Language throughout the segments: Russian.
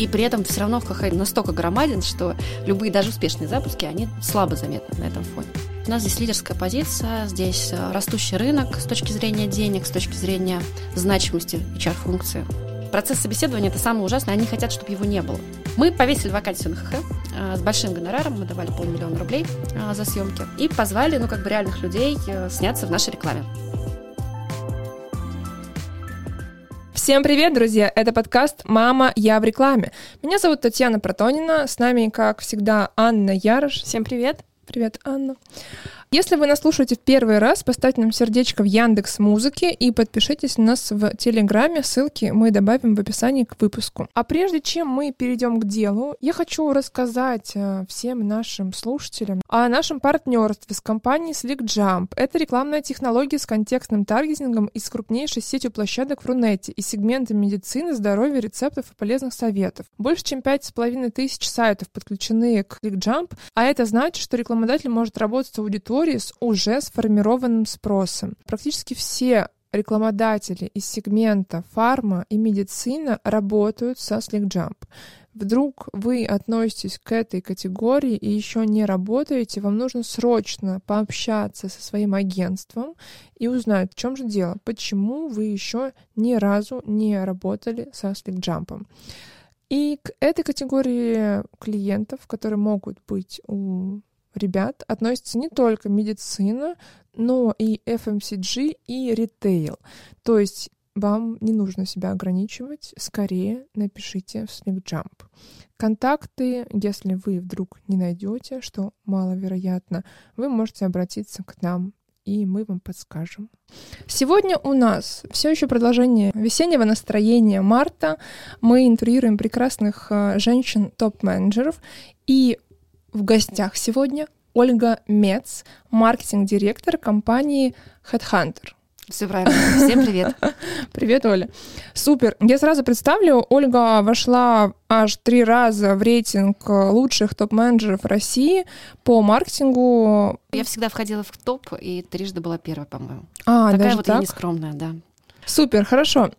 И при этом все равно ХХ настолько громаден, что любые даже успешные запуски, они слабо заметны на этом фоне. У нас здесь лидерская позиция, здесь э, растущий рынок с точки зрения денег, с точки зрения значимости HR-функции. Процесс собеседования – это самое ужасное, они хотят, чтобы его не было. Мы повесили вакансию на ХХ э, с большим гонораром, мы давали полмиллиона рублей э, за съемки и позвали, ну, как бы реальных людей сняться в нашей рекламе. Всем привет, друзья! Это подкаст «Мама, я в рекламе». Меня зовут Татьяна Протонина, с нами, как всегда, Анна Ярош. Всем привет! Привет, Анна. Если вы нас слушаете в первый раз, поставьте нам сердечко в Яндекс Музыке и подпишитесь на нас в Телеграме. Ссылки мы добавим в описании к выпуску. А прежде чем мы перейдем к делу, я хочу рассказать э, всем нашим слушателям о нашем партнерстве с компанией SlickJump. Это рекламная технология с контекстным таргетингом и с крупнейшей сетью площадок в Рунете и сегменты медицины, здоровья, рецептов и полезных советов. Больше чем пять с половиной тысяч сайтов подключены к SlickJump, а это значит, что рекламодатель может работать с аудиторией аудитории с уже сформированным спросом. Практически все рекламодатели из сегмента фарма и медицина работают со SlickJump. Вдруг вы относитесь к этой категории и еще не работаете, вам нужно срочно пообщаться со своим агентством и узнать, в чем же дело, почему вы еще ни разу не работали со SlickJump. И к этой категории клиентов, которые могут быть у ребят относится не только медицина, но и FMCG и ритейл. То есть вам не нужно себя ограничивать, скорее напишите в SlickJump. Контакты, если вы вдруг не найдете, что маловероятно, вы можете обратиться к нам и мы вам подскажем. Сегодня у нас все еще продолжение весеннего настроения марта. Мы интервьюируем прекрасных э, женщин топ-менеджеров. И в гостях сегодня Ольга Мец, маркетинг-директор компании Headhunter. Все правильно. Всем привет. Привет, Оля. Супер. Я сразу представлю, Ольга вошла аж три раза в рейтинг лучших топ-менеджеров России по маркетингу. Я всегда входила в топ и трижды была первой, по-моему. А, Такая даже вот так? я нескромная, да. Супер, хорошо.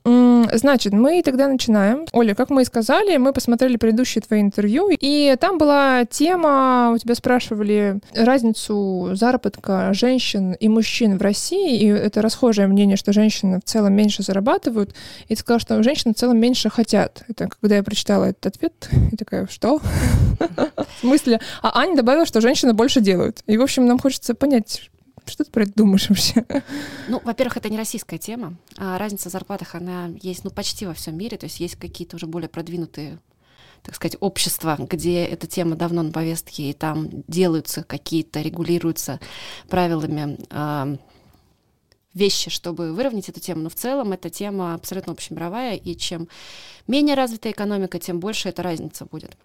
Значит, мы тогда начинаем. Оля, как мы и сказали, мы посмотрели предыдущие твои интервью, и там была тема, у тебя спрашивали разницу заработка женщин и мужчин в России, и это расхожее мнение, что женщины в целом меньше зарабатывают, и ты сказала, что женщины в целом меньше хотят. Это когда я прочитала этот ответ, я такая, что? В смысле? А Аня добавила, что женщины больше делают. И, в общем, нам хочется понять, что ты про это думаешь вообще? Ну, во-первых, это не российская тема. А разница в зарплатах, она есть ну, почти во всем мире. То есть есть какие-то уже более продвинутые так сказать, общества, где эта тема давно на повестке, и там делаются какие-то, регулируются правилами э, вещи, чтобы выровнять эту тему. Но в целом эта тема абсолютно общемировая, и чем менее развитая экономика, тем больше эта разница будет.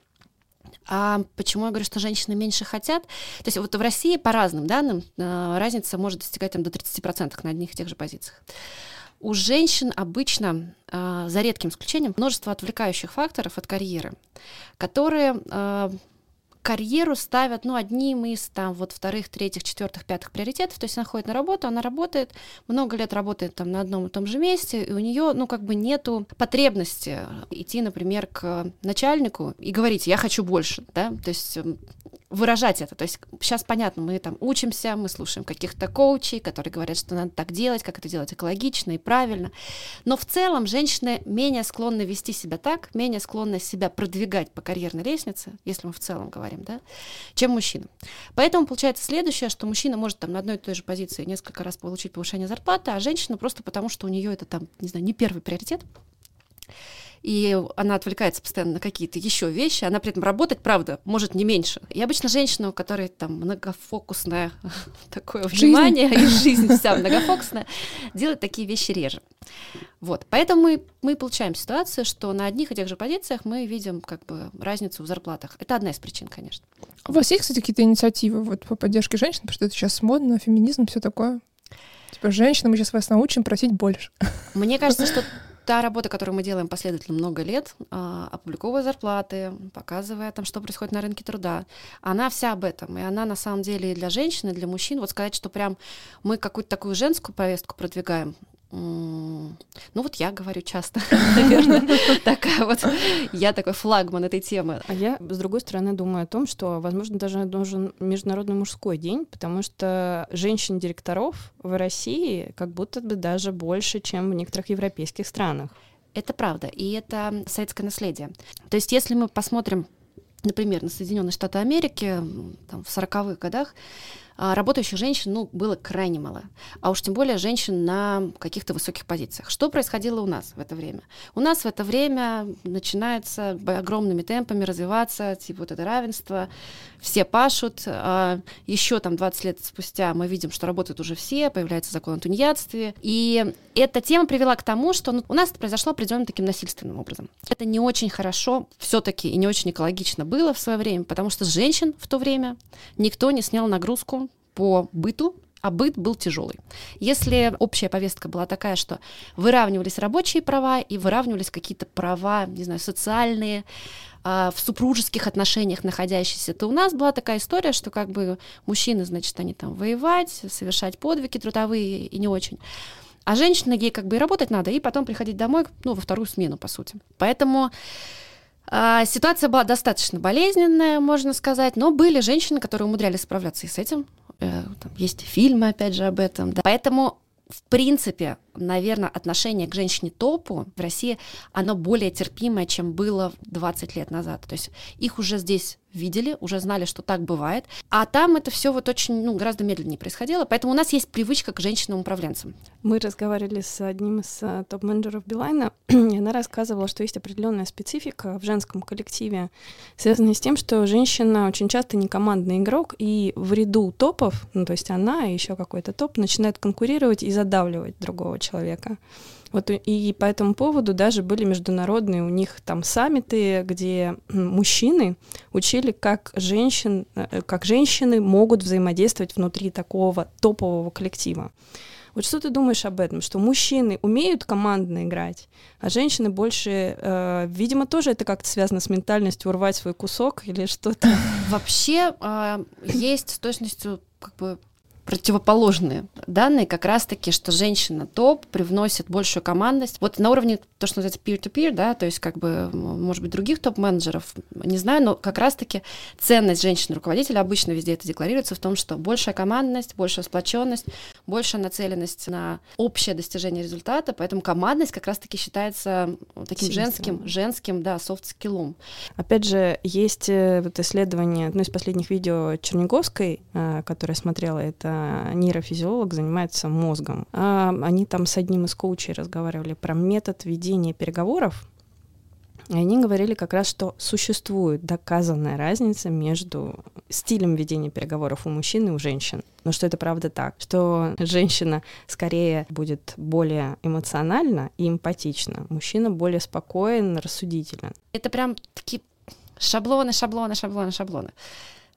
А почему я говорю, что женщины меньше хотят? То есть вот в России по разным данным э, разница может достигать там, до 30% на одних и тех же позициях. У женщин обычно, э, за редким исключением, множество отвлекающих факторов от карьеры, которые э, карьеру ставят, ну, одним из там вот вторых, третьих, четвертых, пятых приоритетов. То есть она ходит на работу, она работает, много лет работает там на одном и том же месте, и у нее, ну, как бы нету потребности идти, например, к начальнику и говорить, я хочу больше, да, то есть эм, выражать это. То есть сейчас понятно, мы там учимся, мы слушаем каких-то коучей, которые говорят, что надо так делать, как это делать экологично и правильно. Но в целом женщины менее склонны вести себя так, менее склонны себя продвигать по карьерной лестнице, если мы в целом говорим, да, чем мужчина. Поэтому получается следующее, что мужчина может там на одной и той же позиции несколько раз получить повышение зарплаты, а женщина просто потому, что у нее это там, не знаю, не первый приоритет, и она отвлекается постоянно на какие-то еще вещи, она при этом работать, правда, может не меньше. И обычно женщина, у которой там многофокусное такое внимание, и жизнь вся многофокусная, делает такие вещи реже. Вот, поэтому мы, мы получаем ситуацию, что на одних и тех же позициях мы видим как бы разницу в зарплатах. Это одна из причин, конечно. У вас есть, кстати, какие-то инициативы вот, по поддержке женщин, потому что это сейчас модно, феминизм, все такое? Типа, женщины, мы сейчас вас научим просить больше. Мне кажется, что та работа, которую мы делаем последовательно много лет, а, опубликовывая зарплаты, показывая там, что происходит на рынке труда, она вся об этом. И она на самом деле и для женщин, и для мужчин. Вот сказать, что прям мы какую-то такую женскую повестку продвигаем, Ну вот я говорю часто, наверное, такая вот, я такой флагман этой темы. А я, с другой стороны, думаю о том, что, возможно, даже нужен Международный мужской день, потому что женщин-директоров в России как будто бы даже больше, чем в некоторых европейских странах. Это правда, и это советское наследие. То есть если мы посмотрим, например, на Соединенные Штаты Америки там, в 40-х годах, работающих женщин ну, было крайне мало, а уж тем более женщин на каких-то высоких позициях. Что происходило у нас в это время? У нас в это время начинается огромными темпами развиваться типа вот это равенство, все пашут, а еще там 20 лет спустя мы видим, что работают уже все, появляется закон о тунеядстве, и эта тема привела к тому, что ну, у нас это произошло определенным таким насильственным образом. Это не очень хорошо все-таки и не очень экологично было в свое время, потому что женщин в то время никто не снял нагрузку по быту, а быт был тяжелый. Если общая повестка была такая, что выравнивались рабочие права и выравнивались какие-то права, не знаю, социальные, а, в супружеских отношениях находящиеся, то у нас была такая история, что как бы мужчины, значит, они там воевать, совершать подвиги трудовые и не очень. А женщины, ей как бы и работать надо, и потом приходить домой, ну, во вторую смену, по сути. Поэтому а, ситуация была достаточно болезненная, можно сказать, но были женщины, которые умудрялись справляться и с этим. Э, там есть фильмы, опять же, об этом. Да. Поэтому в принципе, наверное, отношение к женщине-топу в России, оно более терпимое, чем было 20 лет назад. То есть их уже здесь видели, уже знали, что так бывает. А там это все вот очень, ну, гораздо медленнее происходило. Поэтому у нас есть привычка к женщинам-управленцам. Мы разговаривали с одним из uh, топ-менеджеров Билайна, и она рассказывала, что есть определенная специфика в женском коллективе, связанная с тем, что женщина очень часто не командный игрок, и в ряду топов, ну, то есть она и еще какой-то топ, начинает конкурировать и задавливать другого человека. Вот и по этому поводу даже были международные у них там саммиты, где мужчины учили, как женщин, э, как женщины могут взаимодействовать внутри такого топового коллектива. Вот что ты думаешь об этом? Что мужчины умеют командно играть, а женщины больше, э, видимо, тоже это как-то связано с ментальностью урвать свой кусок или что-то? Вообще э, есть с точностью как бы противоположные данные, как раз-таки, что женщина топ привносит большую командность. Вот на уровне то, что называется peer-to-peer, да, то есть как бы, может быть, других топ-менеджеров, не знаю, но как раз-таки ценность женщины-руководителя обычно везде это декларируется в том, что большая командность, большая сплоченность, большая нацеленность на общее достижение результата, поэтому командность как раз-таки считается таким женским, женским, да, софт-скиллом. Опять же, есть э, вот исследование, одно из последних видео Черниговской, э, которое смотрела, это нейрофизиолог, занимается мозгом. А они там с одним из коучей разговаривали про метод ведения переговоров. И они говорили как раз, что существует доказанная разница между стилем ведения переговоров у мужчин и у женщин. Но что это правда так, что женщина скорее будет более эмоциональна и эмпатична, мужчина более спокоен, рассудителен. Это прям такие шаблоны, шаблоны, шаблоны, шаблоны.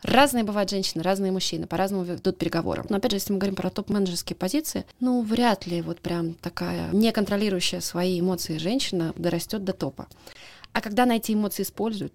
Разные бывают женщины, разные мужчины, по-разному ведут переговоры. Но опять же, если мы говорим про топ-менеджерские позиции, ну, вряд ли вот прям такая не контролирующая свои эмоции женщина дорастет до топа. А когда она эти эмоции использует,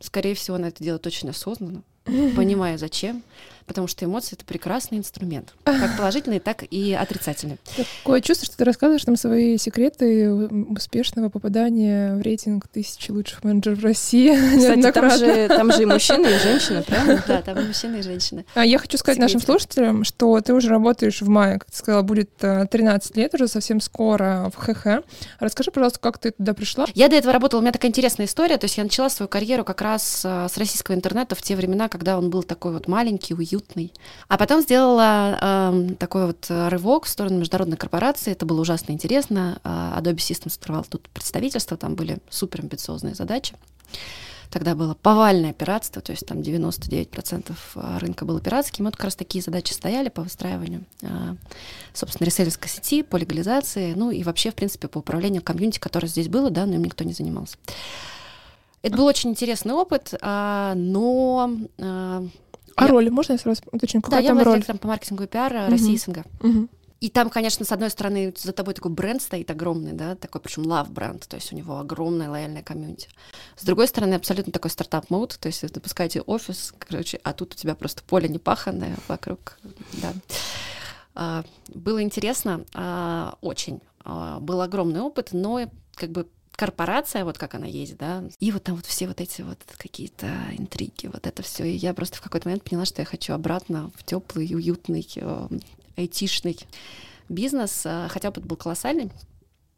скорее всего, она это делает очень осознанно, понимая зачем, потому что эмоции — это прекрасный инструмент, как положительный, так и отрицательный. Такое чувство, что ты рассказываешь нам свои секреты успешного попадания в рейтинг тысячи лучших менеджеров России. Кстати, там же, там же и мужчины, и женщины, правильно? Да, там и мужчины, и женщины. А я хочу сказать нашим слушателям, что ты уже работаешь в мае, как ты сказала, будет 13 э, лет уже совсем скоро в ХХ. Расскажи, пожалуйста, как ты туда пришла? Я до этого работала, у меня такая интересная история, то есть я начала свою карьеру как раз э, с российского интернета в те времена, когда он был такой вот маленький, уютный, уютный. А потом сделала э, такой вот рывок в сторону международной корпорации. Это было ужасно интересно. А, Adobe Systems открывал тут представительство, там были супер амбициозные задачи. Тогда было повальное пиратство, то есть там 99% а, рынка было пиратским. Вот как раз такие задачи стояли по выстраиванию, а, собственно, ресейлерской сети, по легализации, ну и вообще, в принципе, по управлению комьюнити, которое здесь было, да, но им никто не занимался. Это был очень интересный опыт, но а я... роли можно я сразу уточню? Какая да, там я роль? там по маркетингу и пиар угу. России СНГ. Угу. И там, конечно, с одной стороны, за тобой такой бренд стоит огромный, да, такой, причем love бренд, то есть у него огромная лояльная комьюнити. С другой стороны, абсолютно такой стартап-мод, то есть вы запускаете офис, короче, а тут у тебя просто поле непаханное вокруг, да. А, было интересно, а, очень. а, был огромный опыт, но как бы корпорация, вот как она есть, да, и вот там вот все вот эти вот какие-то интриги, вот это все. И я просто в какой-то момент поняла, что я хочу обратно в теплый, уютный, э, айтишный бизнес, э, хотя опыт был колоссальный.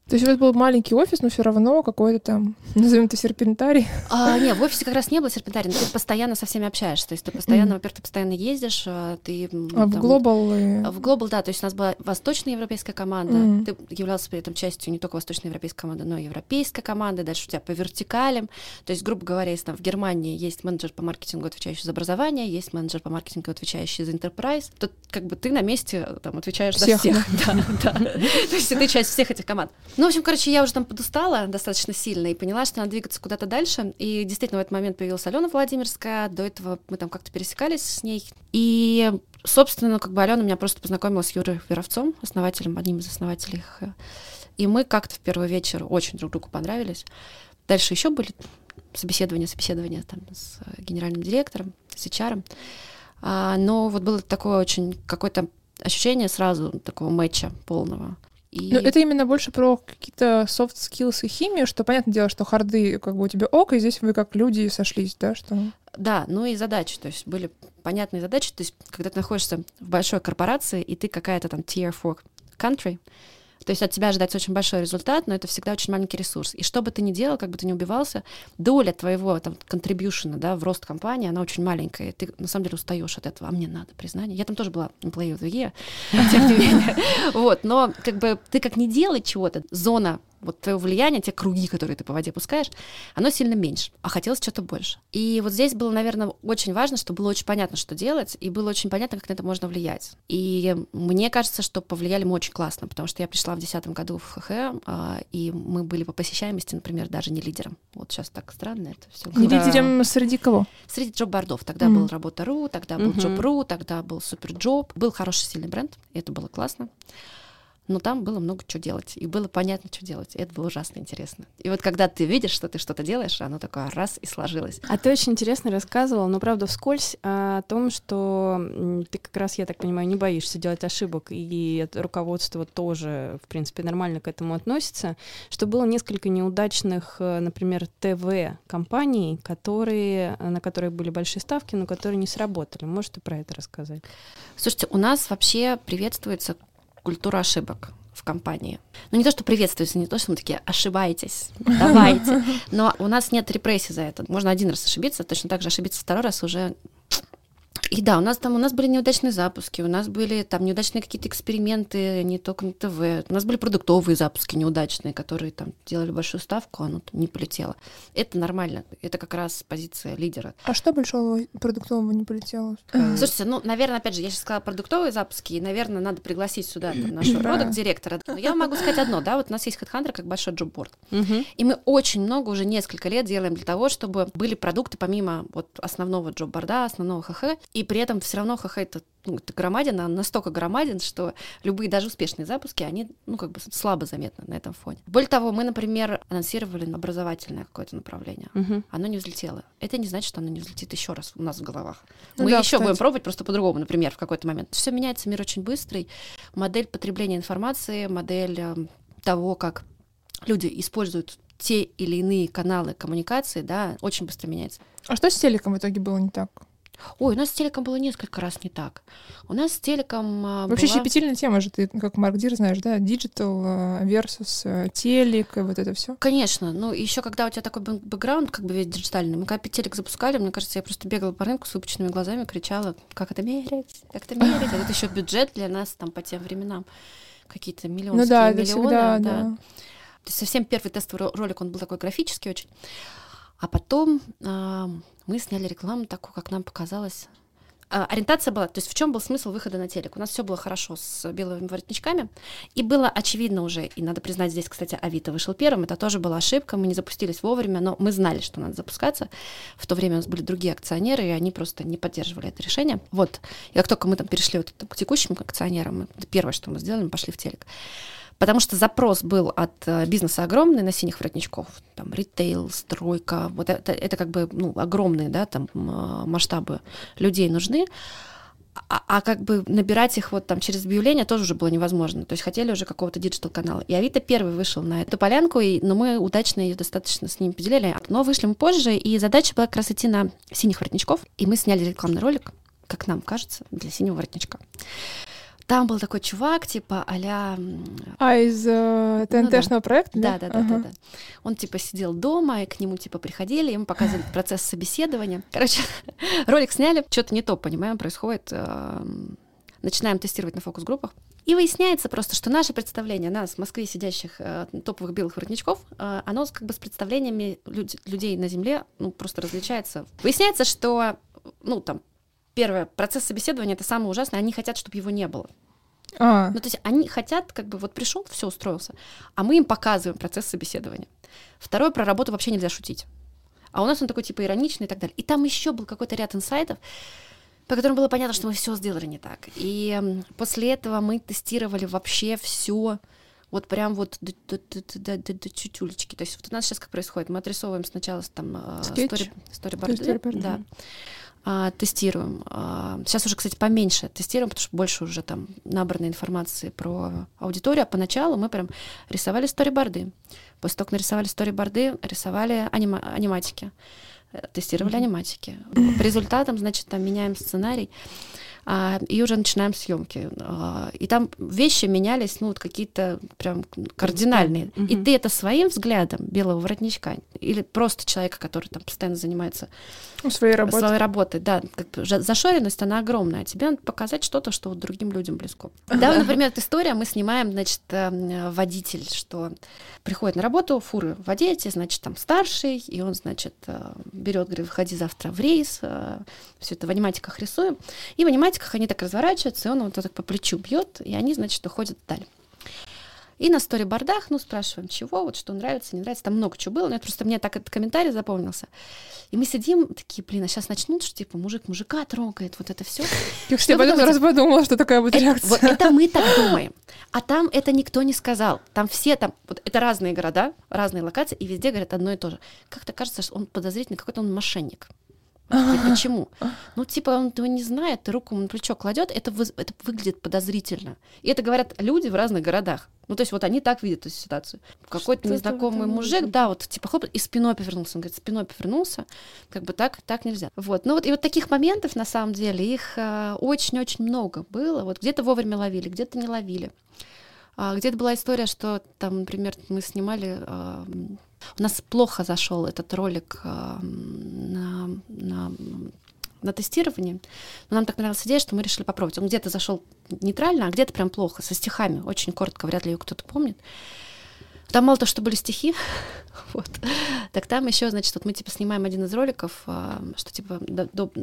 То есть у вас был маленький офис, но все равно какой-то там, назовем это серпентарий. А, не, в офисе как раз не было серпентарий, но ты постоянно со всеми общаешься. То есть ты постоянно, mm. во-первых, ты постоянно ездишь, а, ты... А в Глобал? И... В Глобал, да, то есть у нас была восточноевропейская команда, mm. ты являлся при этом частью не только восточноевропейской команды, но и европейской команды, дальше у тебя по вертикалям. То есть, грубо говоря, если там в Германии есть менеджер по маркетингу, отвечающий за образование, есть менеджер по маркетингу, отвечающий за enterprise, то как бы ты на месте там отвечаешь всех, за всех. Да, да. То есть ты часть всех этих команд. Ну, в общем, короче, я уже там подустала достаточно сильно и поняла, что надо двигаться куда-то дальше. И действительно в этот момент появилась Алена Владимирская. До этого мы там как-то пересекались с ней. И, собственно, как бы Алена меня просто познакомила с Юрой Веровцом, основателем, одним из основателей их. И мы как-то в первый вечер очень друг другу понравились. Дальше еще были собеседования, собеседования там с генеральным директором, с HR. А, но вот было такое очень какое-то ощущение сразу такого матча полного. И... Ну, это именно больше про какие-то soft skills и химию, что понятное дело, что харды как бы у тебя ок, и здесь вы как люди сошлись, да, что... Да, ну и задачи, то есть были понятные задачи, то есть когда ты находишься в большой корпорации, и ты какая-то там tier 4 country, то есть от тебя ожидается очень большой результат, но это всегда очень маленький ресурс. И что бы ты ни делал, как бы ты ни убивался, доля твоего там контрибьюшена, да, в рост компании, она очень маленькая. И ты на самом деле устаешь от этого. А мне надо признание. Я там тоже была employee of the year, тем не менее. Вот, но как бы ты как не делай чего-то, зона вот твое влияние, те круги, которые ты по воде пускаешь, оно сильно меньше, а хотелось что-то больше. И вот здесь было, наверное, очень важно, чтобы было очень понятно, что делать, и было очень понятно, как на это можно влиять. И мне кажется, что повлияли мы очень классно, потому что я пришла в 2010 году в ХХ, а, и мы были по посещаемости, например, даже не лидером. Вот сейчас так странно это все. Не лидером среди кого? Среди job board ов. Тогда mm-hmm. был Работа.ру, тогда был mm-hmm. Job.ru, тогда был Superjob. Был хороший, сильный бренд, и это было классно но там было много чего делать, и было понятно, что делать. И это было ужасно интересно. И вот когда ты видишь, что ты что-то делаешь, оно такое раз и сложилось. А ты очень интересно рассказывал, но правда вскользь, о том, что ты как раз, я так понимаю, не боишься делать ошибок, и руководство тоже, в принципе, нормально к этому относится, что было несколько неудачных, э, например, ТВ-компаний, которые, на которые были большие ставки, но которые не сработали. Можете про это рассказать? Слушайте, у нас вообще приветствуется культура ошибок в компании. Ну, не то, что приветствуется, не то, что мы такие, ошибаетесь, давайте. Но у нас нет репрессий за это. Можно один раз ошибиться, точно так же ошибиться второй раз уже и да, у нас там у нас были неудачные запуски, у нас были там неудачные какие-то эксперименты, не только на ТВ. У нас были продуктовые запуски неудачные, которые там делали большую ставку, а оно там не полетело. Это нормально. Это как раз позиция лидера. А что большого продуктового не полетело? Слушайте, ну, наверное, опять же, я сейчас сказала продуктовые запуски, и, наверное, надо пригласить сюда там, нашего продукт-директора. Но я могу сказать одно, да, вот у нас есть HeadHunter как большой джобборд. И мы очень много, уже несколько лет делаем для того, чтобы были продукты помимо вот основного джобборда, основного ХХ, и при этом все равно ХХ ну, это громаден, он настолько громаден, что любые даже успешные запуски, они, ну, как бы слабо заметны на этом фоне. Более того, мы, например, анонсировали образовательное какое-то направление. Угу. Оно не взлетело. Это не значит, что оно не взлетит еще раз у нас в головах. Ну, мы да, еще будем пробовать просто по-другому, например, в какой-то момент. Все меняется, мир очень быстрый. Модель потребления информации, модель э, того, как люди используют те или иные каналы коммуникации, да, очень быстро меняется. А что с телеком в итоге было не так? Ой, у нас с телеком было несколько раз не так. У нас с телеком а, Вообще была... щепетильная тема же, ты как маркдир знаешь, да? Digital а, versus а, телек и вот это все. Конечно. Ну, еще когда у тебя такой бэкграунд, как бы весь диджитальный, мы когда телек запускали, мне кажется, я просто бегала по рынку с выпученными глазами, кричала, как это мерить, как это мерить. А тут еще бюджет для нас там по тем временам какие-то миллионы. Ну да, миллионы, всегда, да. да. То есть совсем первый тестовый ролик, он был такой графический очень. А потом э, мы сняли рекламу такую, как нам показалось. Э, ориентация была, то есть в чем был смысл выхода на телек? У нас все было хорошо с белыми воротничками, и было очевидно уже, и надо признать, здесь, кстати, Авито вышел первым, это тоже была ошибка, мы не запустились вовремя, но мы знали, что надо запускаться. В то время у нас были другие акционеры, и они просто не поддерживали это решение. Вот, и как только мы там перешли вот к текущим акционерам, первое, что мы сделали, мы пошли в телек. Потому что запрос был от э, бизнеса огромный на синих воротничков, там ритейл, стройка, вот это, это как бы ну, огромные да, там, масштабы людей нужны. а, а как бы набирать их вот там через объявление тоже уже было невозможно. То есть хотели уже какого-то digital-канала. И Авито первый вышел на эту полянку, и, но мы удачно ее достаточно с ним поделили. Но вышли мы позже, и задача была как раз идти на синих воротничков. И мы сняли рекламный ролик, как нам кажется, для синего воротничка. Там был такой чувак, типа а-ля... А, из э, ТНТшного ну, да. проекта, да? Да, да, ага. да, да, Он, типа, сидел дома, и к нему, типа, приходили, ему показывали процесс собеседования. Короче, ролик сняли, что-то не то, понимаем, происходит. Э, начинаем тестировать на фокус-группах. И выясняется просто, что наше представление, нас, в Москве сидящих э, топовых белых воротничков, э, оно как бы с представлениями люд- людей на Земле ну, просто различается. Выясняется, что, ну, там, первое, процесс собеседования это самое ужасное, они хотят, чтобы его не было. А. Ну, то есть они хотят, как бы вот пришел, все устроился, а мы им показываем процесс собеседования. Второе, про работу вообще нельзя шутить. А у нас он такой типа ироничный и так далее. И там еще был какой-то ряд инсайтов, по которым было понятно, что мы все сделали не так. И после этого мы тестировали вообще все, вот прям вот до, до, до, до, до чутюлечки. То есть вот у нас сейчас как происходит? Мы отрисовываем сначала там стори, сториборды, да а, тестируем. А, сейчас уже, кстати, поменьше тестируем, потому что больше уже там набранной информации про аудиторию. А поначалу мы прям рисовали сториборды. После того, как нарисовали сториборды, рисовали анима- аниматики. Э, тестировали mm-hmm. аниматики. По результатам, значит, там меняем сценарий а, и уже начинаем съемки. А, и там вещи менялись, ну, вот какие-то прям кардинальные. Mm-hmm. И ты это своим взглядом белого воротничка или просто человека, который там постоянно занимается своей работой, своей работой да, как бы зашоренность, она огромная. Тебе надо показать что-то, что вот другим людям близко. Да, например, эта история, мы снимаем, значит, эм, водитель, что приходит на работу, фуры водитель, значит, там старший, и он, значит, э, берет, говорит, выходи завтра в рейс, э, все это в аниматиках рисуем. И в аниматиках они так разворачиваются, и он вот так по плечу бьет, и они, значит, уходят далее. И на сторибордах, ну, спрашиваем, чего, вот что нравится, не нравится. Там много чего было, но это просто мне так этот комментарий запомнился. И мы сидим такие, блин, а сейчас начнут, что типа мужик мужика трогает, вот это все. Я что потом раз подумала, что такая будет реакция. Вот это мы так думаем. А там это никто не сказал. Там все там, вот это разные города, разные локации, и везде говорят одно и то же. Как-то кажется, что он подозрительный, какой-то он мошенник. Почему? Ну, типа, он его не знает, ты руку на плечо кладет, это, вы, это выглядит подозрительно. И это говорят люди в разных городах. Ну, то есть вот они так видят эту ситуацию. Какой-то незнакомый мужик, да, вот типа хлоп, и спиной повернулся. Он говорит, спиной повернулся, как бы так, так нельзя. Вот. Ну вот и вот таких моментов, на самом деле, их а, очень-очень много было. Вот где-то вовремя ловили, где-то не ловили. А, где-то была история, что там, например, мы снимали а, у нас плохо зашел этот ролик э, на, на, на тестировании, но нам так нравилась идея, что мы решили попробовать. Он где-то зашел нейтрально, а где-то прям плохо, со стихами, очень коротко, вряд ли его кто-то помнит. Там мало то, что были стихи, вот, так там еще, значит, вот мы типа снимаем один из роликов, а, что типа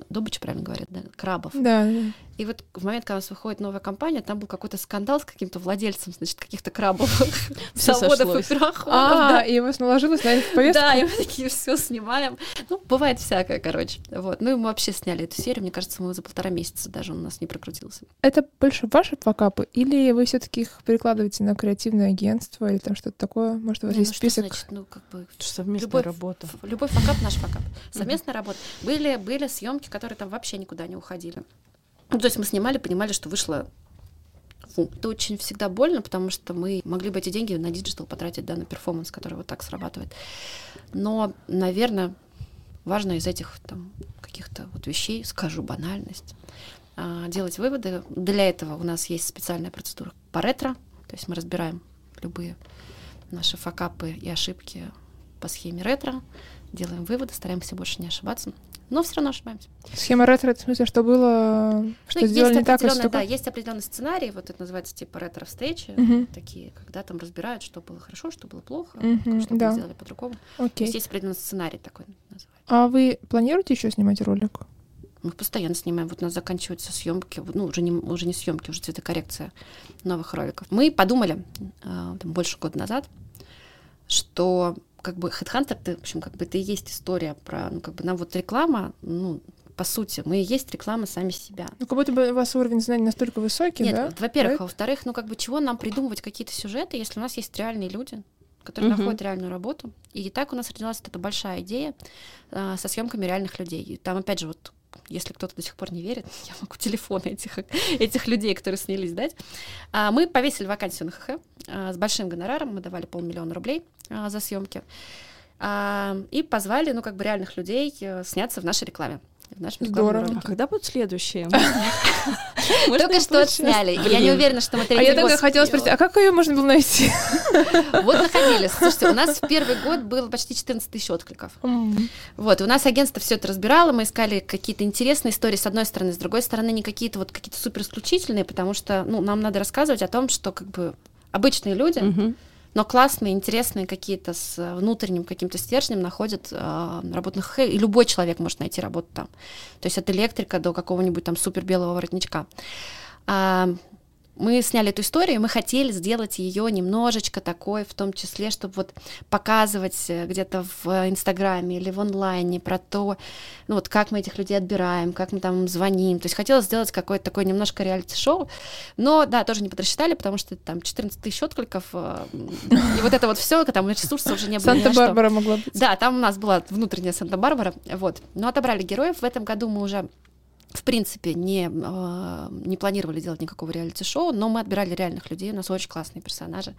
Добыч, правильно говорят, да, крабов. Да, да. И вот в момент, когда у нас выходит новая компания, там был какой-то скандал с каким-то владельцем, значит, каких-то крабовых заводов и переходов. А, и у вас наложилось на эту повестку? Да, и мы такие все снимаем. Ну, бывает всякое, короче. Вот. Ну, и мы вообще сняли эту серию. Мне кажется, мы за полтора месяца даже у нас не прокрутился. Это больше ваши факапы? Или вы все таки их перекладываете на креативное агентство или там что-то такое? Может, у вас есть ну, список? Значит, ну, как бы... Совместная любой, работа. Любой факап наш факап. Совместная работа. Были, были съемки, которые там вообще никуда не уходили. Ну, то есть мы снимали, понимали, что вышло фу. Это очень всегда больно, потому что мы могли бы эти деньги на digital потратить, да, на performance, который вот так срабатывает. Но, наверное, важно из этих там каких-то вот вещей, скажу банальность, а, делать выводы. Для этого у нас есть специальная процедура по ретро, то есть мы разбираем любые наши факапы и ошибки по схеме ретро, делаем выводы, стараемся больше не ошибаться но все равно ошибаемся. Схема ретро, в смысле, что было, что ну, сделали не так, а что... Да, есть определенный сценарий, вот это называется типа ретро-встречи, угу. такие, когда там разбирают, что было хорошо, что было плохо, угу, что да. мы сделали по-другому. Окей. То есть есть определенный сценарий такой называется. А вы планируете еще снимать ролик? Мы постоянно снимаем. Вот у нас заканчиваются съемки, ну, уже не, уже не съемки, уже цветокоррекция новых роликов. Мы подумали э, там, больше года назад, что как бы Headhunter, ты, в общем, как бы это и есть история про, ну, как бы нам вот реклама, ну, по сути, мы и есть реклама сами себя. Ну, как будто бы у вас уровень знаний настолько высокий, Нет, да? Вот, во-первых, а во-вторых, ну, как бы чего нам придумывать какие-то сюжеты, если у нас есть реальные люди, которые uh-huh. находят реальную работу. И так у нас родилась вот эта большая идея э, со съемками реальных людей. И там, опять же, вот если кто-то до сих пор не верит, я могу телефоны этих, этих людей, которые снялись, дать. А, мы повесили вакансию на ХХ а, с большим гонораром, мы давали полмиллиона рублей а, за съемки. И позвали, ну, как бы реальных людей э, сняться в нашей рекламе. В нашем Здорово. А когда будут следующие? Только что отсняли. Я не уверена, что мы А я только хотела спросить, а как ее можно было найти? Вот находились. Слушайте, у нас в первый год было почти 14 тысяч откликов. Вот, у нас агентство все это разбирало, мы искали какие-то интересные истории с одной стороны, с другой стороны не какие-то вот какие-то супер исключительные, потому что, ну, нам надо рассказывать о том, что как бы обычные люди. Но классные, интересные какие-то с э, внутренним каким-то стержнем находят э, работу на ХХ, и любой человек может найти работу там. То есть от электрика до какого-нибудь там супер белого воротничка. А, мы сняли эту историю, мы хотели сделать ее немножечко такой, в том числе, чтобы вот показывать э, где-то в Инстаграме или в онлайне про то, ну вот как мы этих людей отбираем, как мы там звоним. То есть хотелось сделать какое-то такое немножко реалити-шоу, но да, тоже не подрасчитали, потому что там 14 тысяч откликов, э, и вот это вот все, там ресурсов уже не было. Санта-Барбара могла быть. Да, там у нас была внутренняя Санта-Барбара, вот. Но отобрали героев. В этом году мы уже в принципе, не, э, не планировали делать никакого реалити-шоу, но мы отбирали реальных людей, у нас очень классные персонажи.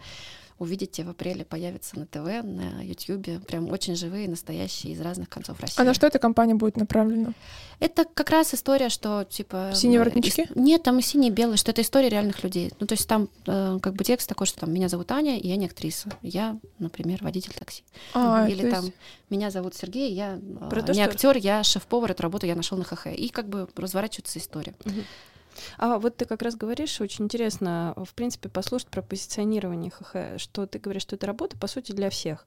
Увидите, в апреле появятся на ТВ, на Ютьюбе, прям очень живые, настоящие, из разных концов России. А на что эта компания будет направлена? Это как раз история, что типа... Синие э, воротнички? Нет, там и синие, и белые, что это история реальных людей. Ну, то есть там э, как бы текст такой, что там меня зовут Аня, и я не актриса. Я, например, водитель такси. А, Или то там есть- меня зовут Сергей, я э, то, не что- актер, я шеф-повар, эту работу я нашел на ХХ. И как бы разворачивается история. А вот ты как раз говоришь, очень интересно, в принципе, послушать про позиционирование ХХ, что ты говоришь, что это работа, по сути, для всех.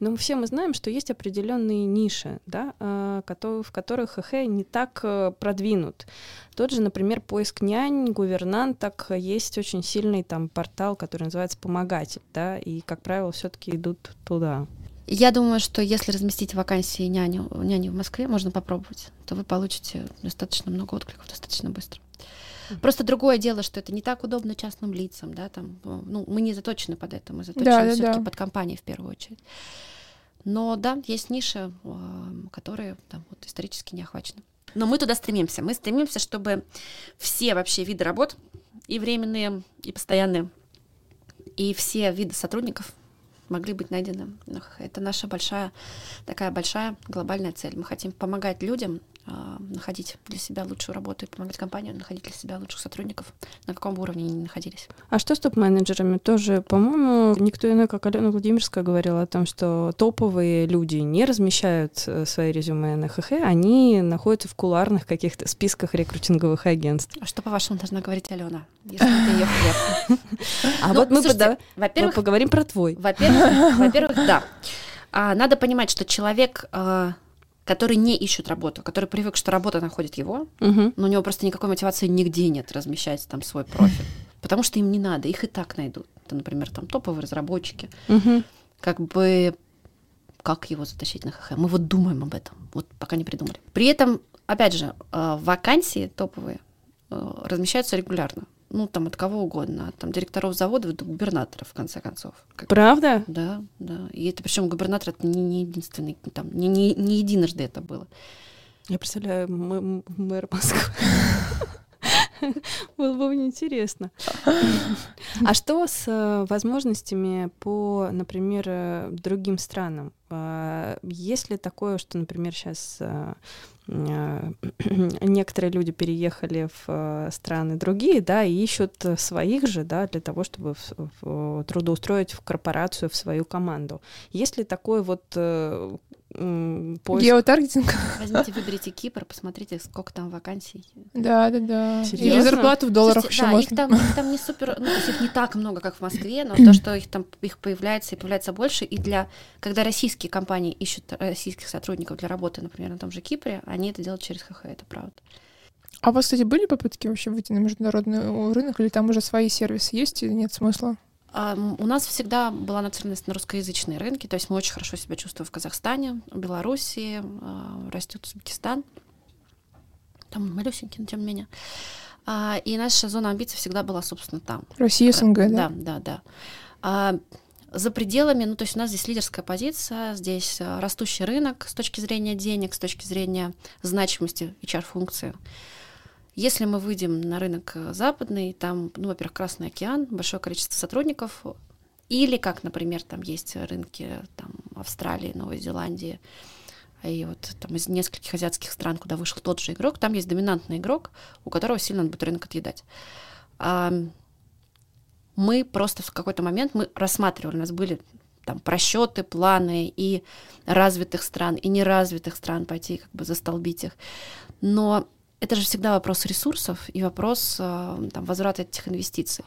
Но все мы знаем, что есть определенные ниши, да, э, в которых ХХ не так э, продвинут. Тот же, например, поиск нянь, гувернанток, есть очень сильный там портал, который называется «Помогатель», да, и, как правило, все таки идут туда. Я думаю, что если разместить вакансии няню, няни в Москве, можно попробовать, то вы получите достаточно много откликов достаточно быстро. Просто другое дело, что это не так удобно частным лицам, да, там, э, ну, мы не заточены под это, мы заточены Да, да, все-таки да. под компании в первую очередь. Но да, есть ниши, э, которые там вот исторически не охвачены. Но мы туда стремимся. Мы стремимся, чтобы все вообще виды работ, и временные, и постоянные, и все виды сотрудников могли быть найдены. Это наша большая, такая большая глобальная цель. Мы хотим помогать людям находить для себя лучшую работу и помогать компаниям находить для себя лучших сотрудников, на каком бы уровне они ни находились. А что с топ-менеджерами? Тоже, по-моему, никто иной, как Алена Владимирская говорила о том, что топовые люди не размещают э, свои резюме на ХХ, они находятся в куларных каких-то списках рекрутинговых агентств. А что, по-вашему, должна говорить Алена, если это ее хлеб? А Ну, вот мы пода- Во-первых, поговорим про твой. Во-первых, во-первых, да. А, надо понимать, что человек, а, который не ищет работу, который привык, что работа находит его, Мгм. но у него просто никакой мотивации нигде нет размещать там свой профиль. Потому что им не надо, их и так найдут. Это, например, там топовые разработчики. Мгм. Как бы как его затащить на ХХ? Мы вот думаем об этом, вот пока не придумали. При этом, опять же, э, вакансии топовые э, размещаются регулярно. Ну, там от кого угодно, от там, директоров заводов до губернаторов, в конце концов. Как- Правда? Да, да. И это причем губернатор это не, не единственный, там, не, не, не единожды это было. Я представляю, мэр Москвы. Было бы интересно. А что с э, возможностями по, например, э, другим странам? А, Есть ли такое, что, например, сейчас некоторые люди переехали в э, страны другие, да, и ищут э, своих же, да, для того, чтобы в- в- трудоустроить в корпорацию, в свою команду. Есть ли такой вот э, поиск Геотаргетинг? Возьмите, выберите Кипр, посмотрите, сколько там вакансий. Да, да, да. Или Серьёзно? зарплату в долларах Слушайте, еще да, их можно. там, их там не супер, ну, то есть их не так много, как в Москве, но то, что их там их появляется и появляется больше, и для, когда российские компании ищут российских сотрудников для работы, например, на том же Кипре, они это делают через ХХ, это правда. А у вас, кстати, были попытки вообще выйти на международный рынок, или там уже свои сервисы есть, или нет смысла? У нас всегда была нацеленность на русскоязычные рынки, то есть мы очень хорошо себя чувствуем в Казахстане, в Белоруссии, а, растет Узбекистан, там малюсенький, но тем не менее. А, И наша зона амбиций всегда была, собственно, там. Россия, СНГ, да? Да, да, да. А, за пределами, ну, то есть у нас здесь лидерская позиция, здесь растущий рынок с точки зрения денег, с точки зрения значимости HR-функции. Если мы выйдем на рынок э, западный, там, ну, во-первых, Красный океан, большое количество сотрудников, или как, например, там есть рынки там, Австралии, Новой Зеландии, и вот там из нескольких азиатских стран, куда вышел тот же игрок, там есть доминантный игрок, у которого сильно будет рынок отъедать. А мы просто в какой-то момент мы рассматривали, у нас были там просчеты, планы и развитых стран, и неразвитых стран пойти как бы застолбить их. Но это же всегда вопрос ресурсов и вопрос э, там, возврата этих инвестиций.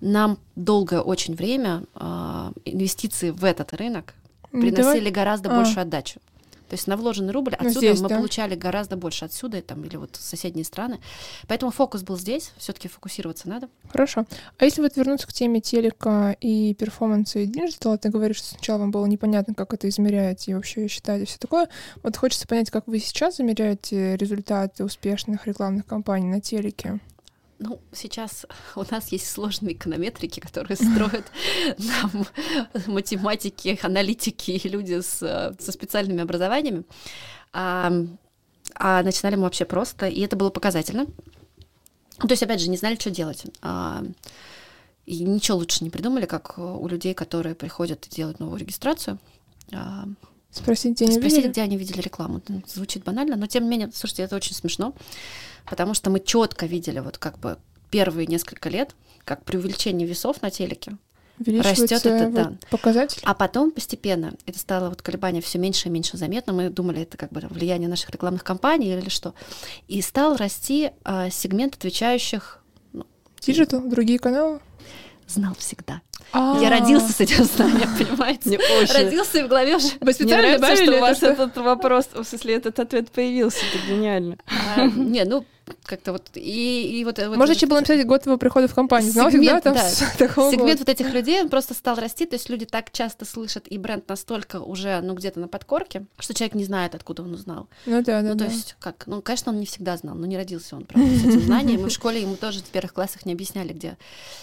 Нам долгое очень время э, инвестиции в этот рынок приносили Давай. гораздо а. большую отдачу. То есть на вложенный рубль ну, отсюда здесь, мы да. получали гораздо больше отсюда там, или вот соседние страны. Поэтому фокус был здесь, все-таки фокусироваться надо. Хорошо. А если вот вернуться к теме телека и перформанса и диджитала, ты говоришь, что сначала вам было непонятно, как это измеряете и вообще считаете все такое. Вот хочется понять, как вы сейчас замеряете результаты успешных рекламных кампаний на телеке. Ну, сейчас у нас есть сложные эконометрики, которые строят нам математики, аналитики и люди с, со специальными образованиями. А, а начинали мы вообще просто, и это было показательно. То есть, опять же, не знали, что делать. А, и ничего лучше не придумали, как у людей, которые приходят и делают новую регистрацию. А, Спросить, где они Спросить, видели? где они видели рекламу. Звучит банально, но тем не менее, слушайте, это очень смешно потому что мы четко видели вот как бы первые несколько лет, как при увеличении весов на телеке растет этот да. показатель. А потом постепенно это стало вот колебание все меньше и меньше заметно. Мы думали, это как бы влияние наших рекламных кампаний или что. И стал расти а, сегмент отвечающих. Ну, Digital, другие каналы? Знал всегда. А-а-а. Я родился с этим знанием, понимаете? Родился и в голове уже. Вы специально добавили, что у вас этот вопрос, в смысле, этот ответ появился, это гениально. А, не, ну, как-то вот и, и вот, вот можно еще было написать год его прихода в компанию Знал сегмент, да, там да, сегмент вот этих людей он просто стал расти то есть люди так часто слышат и бренд настолько уже ну где-то на подкорке что человек не знает откуда он узнал ну да да ну то да. есть как ну конечно он не всегда знал но не родился он правда с этим знанием мы в школе ему тоже в первых классах не объясняли где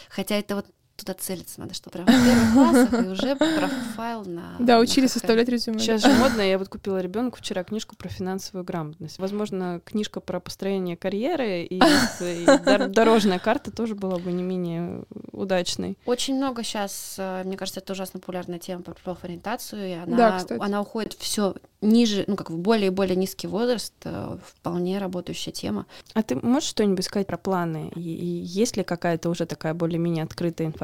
хотя это вот туда целиться надо, что прям в первых классах и уже профайл на... Да, учили составлять резюме. Сейчас же модно, я вот купила ребенку вчера книжку про финансовую грамотность. Возможно, книжка про построение карьеры и, дорожная карта тоже была бы не менее удачной. Очень много сейчас, э, мне кажется, это ужасно популярная тема про профориентацию, и она, она уходит все ниже, ну как в более и более низкий возраст, э, вполне работающая тема. А ты можешь что-нибудь сказать про планы? И, и есть ли какая-то уже такая более-менее открытая информация?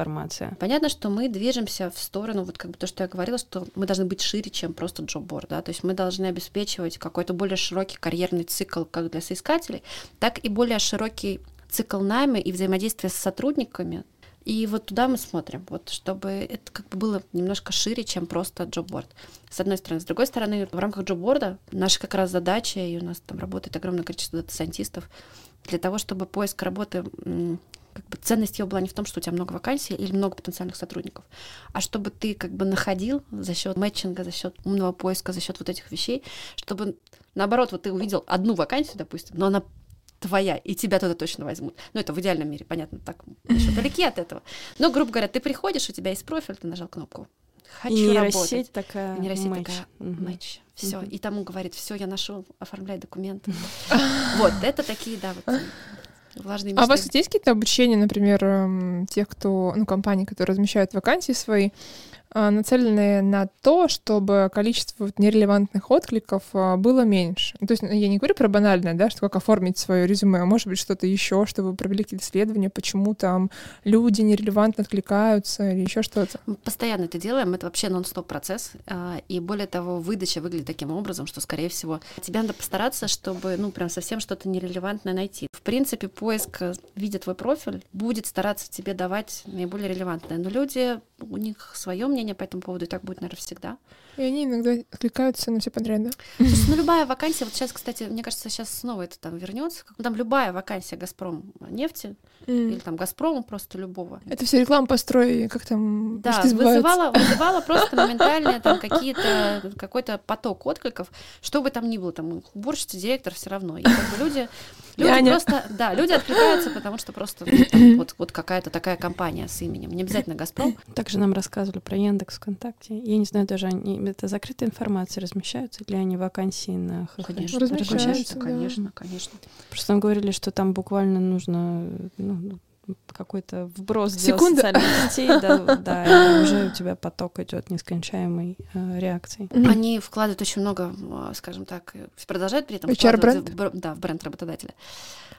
Понятно, что мы движемся в сторону, вот как бы то, что я говорила, что мы должны быть шире, чем просто джобборд, да, то есть мы должны обеспечивать какой-то более широкий карьерный цикл как для соискателей, так и более широкий цикл найма и взаимодействия с сотрудниками, и вот туда мы смотрим, вот чтобы это как бы было немножко шире, чем просто джобборд. С одной стороны. С другой стороны, в рамках джобборда наша как раз задача, и у нас там работает огромное количество дата-сайентистов, для того, чтобы поиск работы как бы ценность его была не в том, что у тебя много вакансий или много потенциальных сотрудников, а чтобы ты как бы находил за счет мэтчинга, за счет умного поиска, за счет вот этих вещей, чтобы наоборот, вот ты увидел одну вакансию, допустим, но она твоя, и тебя туда точно возьмут. Ну, это в идеальном мире, понятно, так еще далеки от этого. Но, грубо говоря, ты приходишь, у тебя есть профиль, ты нажал кнопку. Хочу и работать. такая нейросеть матч. такая матч. Все. Угу. И тому говорит, все, я нашел, оформляй документы. Вот, это такие, да, вот влажные А у вас есть какие-то обучения, например, эм, тех, кто, ну, компании, которые размещают вакансии свои, а, нацеленные на то, чтобы количество нерелевантных откликов а, было меньше. То есть ну, я не говорю про банальное, да, что как оформить свое резюме, а может быть что-то еще, чтобы провели какие-то исследования, почему там люди нерелевантно откликаются или еще что-то. Мы постоянно это делаем, это вообще нон-стоп процесс, а, и более того, выдача выглядит таким образом, что, скорее всего, тебе надо постараться, чтобы, ну, прям совсем что-то нерелевантное найти. В принципе, поиск, э, видя твой профиль, будет стараться тебе давать наиболее релевантное, но люди, у них свое мнение, мнение по этому поводу, и так будет, наверное, всегда. И они иногда откликаются на все подряд, да? Слушай, ну любая вакансия, вот сейчас, кстати, мне кажется, сейчас снова это там вернется. Там любая вакансия Газпром нефти mm. или там Газпрома просто любого. Это все реклама построй, как там Да, вызывала, вызывала просто моментально там какие-то, какой-то поток откликов, что бы там ни было, там уборщица, директор, все равно. И как бы люди Люди Аня. просто, да, люди откликаются, потому что просто ну, там вот, вот какая-то такая компания с именем. Не обязательно Газпром. Также нам рассказывали про Яндекс ВКонтакте. Я не знаю, даже они это закрытая информация, размещаются ли они вакансии на ХХ? Конечно, Размещаются, размещаются, да. конечно, конечно. Просто нам говорили, что там буквально нужно ну, какой-то вброс сделать Секунда. социальных сетей, да, да, и уже у тебя поток идет нескончаемой э, реакцией. Мгм. Они вкладывают очень много, а, скажем так, и продолжают при этом HR вкладывать в да, в бренд работодателя.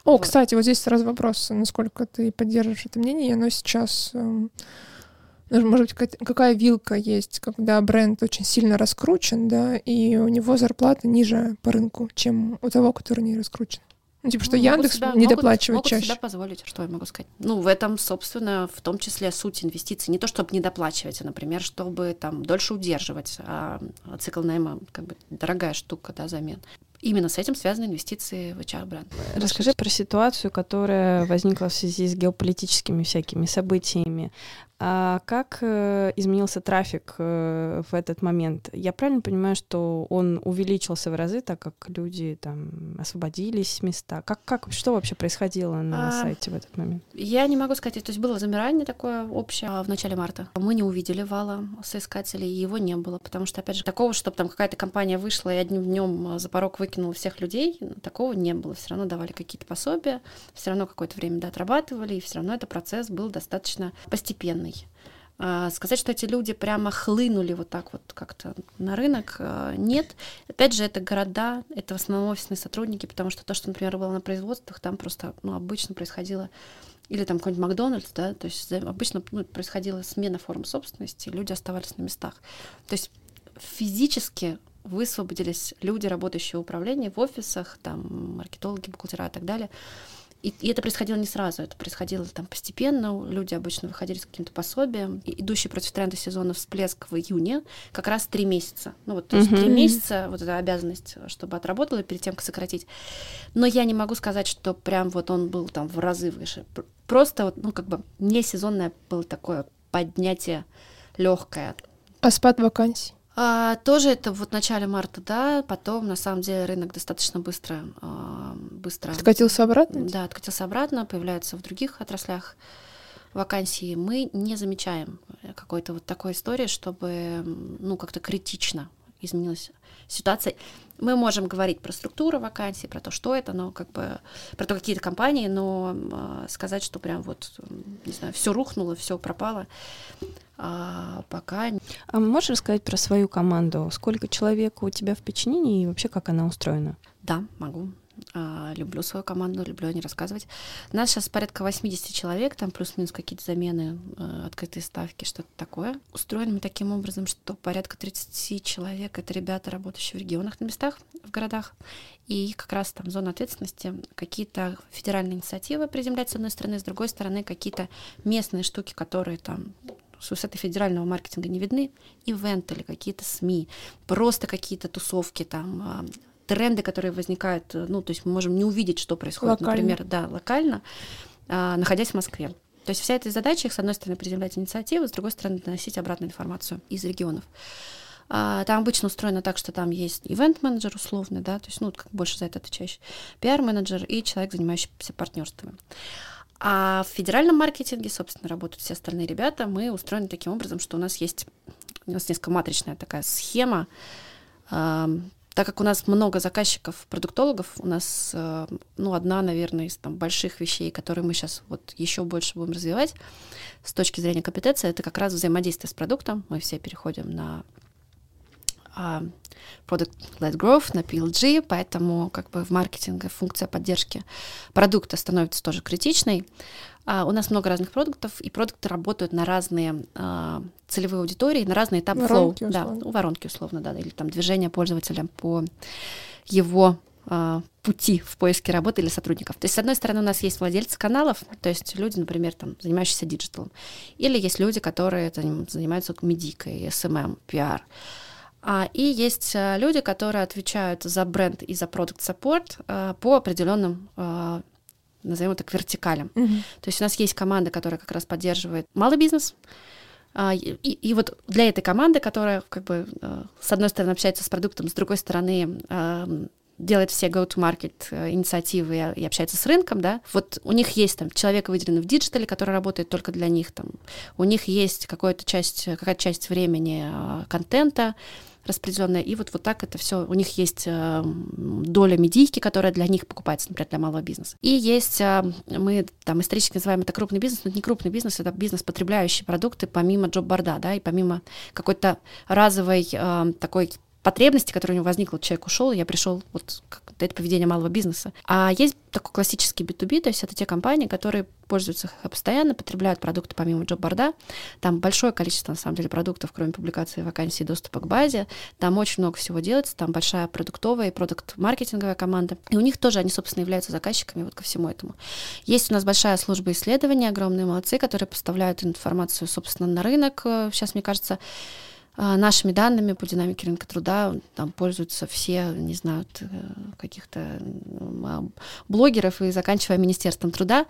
О, Вот. кстати, вот здесь сразу вопрос, насколько ты поддерживаешь это мнение, но сейчас, ну, может быть, какая вилка есть, когда бренд очень сильно раскручен, да, и у него зарплата ниже по рынку, чем у того, который не раскручен. Ну, типа, что Ну, могут Яндекс себя- не могут- доплачивает могут чаще. себя позволить, что я могу сказать. Ну, в этом, собственно, в том числе суть инвестиций. Не то, чтобы не доплачивать, а, например, чтобы там дольше удерживать. А цикл найма как бы дорогая штука, да, замен. Именно с этим связаны инвестиции в HR-бренд. Расскажи про ситуацию, которая возникла в связи с геополитическими всякими событиями. А как э, изменился трафик э, в этот момент? Я правильно понимаю, что он увеличился в разы, так как люди там освободились места? Как, как, что вообще происходило на А, сайте в этот момент? Я не могу сказать, то есть было замирание такое общее а, в начале марта. Мы не увидели вала соискателей, его не было, потому что, опять же, такого, чтобы там какая-то компания вышла и одним днем за порог выкинула всех людей, такого не было. Все равно давали какие-то пособия, все равно какое-то время да, отрабатывали, и все равно этот процесс был достаточно постепенный. А, Сказать, что эти люди прямо хлынули вот так вот как-то на рынок, а, нет. Опять же, это города, это в основном офисные сотрудники, потому что то, что, например, было на производствах, там просто ну, обычно происходило или там какой-нибудь Макдональдс, да, то есть обычно ну, происходила смена форм собственности, люди оставались на местах. То есть физически высвободились люди, работающие в управлении, в офисах, там, маркетологи, бухгалтера и так далее. И, и это происходило не сразу, это происходило там постепенно. Люди обычно выходили с каким-то пособием. И идущий против тренда сезона всплеск в июне как раз три месяца. Ну вот, то есть три месяца, вот эта обязанность, чтобы отработала перед тем, как сократить. Но я не могу сказать, что прям вот он был там в разы выше. Пр- Просто вот, ну как бы не сезонное было такое поднятие легкое. А спад вакансий? А, тоже это вот в начале марта, да, потом на самом деле рынок достаточно быстро, а, быстро Откатился обратно? да, откатился обратно, появляется в других отраслях вакансии. Мы не замечаем какой-то вот такой истории, чтобы ну как-то критично изменилась ситуация. Мы можем говорить про структуру вакансий, про то, что это, но как бы про то, какие-то компании, но э, сказать, что прям вот, не знаю, все рухнуло, все пропало, а, пока А можешь рассказать про свою команду? Сколько человек у тебя в подчинении и вообще как она устроена? Да, могу. А, Люблю свою команду, люблю о ней рассказывать. Нас сейчас порядка 80 человек, там плюс-минус какие-то замены, э, открытые ставки, что-то такое. Устроены мы таким образом, что порядка 30 человек — это ребята, работающие в регионах на местах, в городах. И как раз там зона ответственности, какие-то федеральные инициативы приземлять с одной стороны, с другой стороны какие-то местные штуки, которые там с высоты федерального маркетинга не видны, ивенты или какие-то СМИ, просто какие-то тусовки там, а, тренды, которые возникают, э, ну, то есть мы можем не увидеть, что происходит, Локально. например, да, локально, а, находясь в Москве. То есть вся эта задача, их, с одной стороны, приземлять инициативы, с другой стороны, доносить обратную информацию из регионов. А, Там обычно устроено так, что там есть ивент-менеджер условный, да, то есть, ну, как больше за это отвечающий, пиар-менеджер и человек, занимающийся партнерствами. А в федеральном маркетинге, собственно, работают все остальные ребята. Мы устроены таким образом, что у нас есть у нас несколько матричная такая схема. Так как у нас много заказчиков, продуктологов, у нас, э, ну, одна, наверное, из там больших вещей, которые мы сейчас вот еще больше будем развивать с точки зрения компетенции, это как раз взаимодействие с продуктом. Мы все переходим на а, Product-led growth, на PLG, поэтому как бы в маркетинге функция поддержки продукта становится тоже критичной. А, у нас много разных продуктов, и продукты работают на разные а, целевые аудитории, на разные этапы flow. Да, условно. ну, воронки условно, да, или там движение пользователя по его а, пути в поиске работы или сотрудников. То есть, с одной стороны, у нас есть владельцы каналов, то есть люди, например, там, занимающиеся диджиталом, или есть люди, которые заним- занимаются медийкой, SMM, пиар. А, и есть а, люди, которые отвечают за бренд и за product support по определенным, а, назовем это, вертикалям. Мгм. То есть у нас есть команда, которая как раз поддерживает малый бизнес. А, И, и вот для этой команды, которая как бы э, с одной стороны общается с продуктом, с другой стороны э, делает все go-to-market э, инициативы и общается с рынком, да, вот у них есть там человек выделенный в диджитале, который работает только для них, там, у них есть какая-то часть, какая-то часть времени э, контента, распределенная, и вот, вот так это все. У них есть э, доля медийки, которая для них покупается, например, для малого бизнеса. И есть, э, мы там исторически называем это крупный бизнес, но это не крупный бизнес, это бизнес, потребляющий продукты помимо джоб-борда, да, и помимо какой-то разовой э, такой потребности, которая у него возникла, человек ушел, я пришел, вот это поведение малого бизнеса. А есть такой классический B2B, то есть это те компании, которые пользуются постоянно, потребляют продукты помимо джоб-борда. Там большое количество, на самом деле, продуктов, кроме публикации вакансий доступа к базе. Там очень много всего делается, там большая продуктовая и продукт-маркетинговая команда. И у них тоже, они, собственно, являются заказчиками вот ко всему этому. Есть у нас большая служба исследования, огромные молодцы, которые поставляют информацию, собственно, на рынок. Сейчас, мне кажется, нашими данными по динамике рынка труда там пользуются все, не знаю, э, каких-то а, блогеров и заканчивая Министерством труда.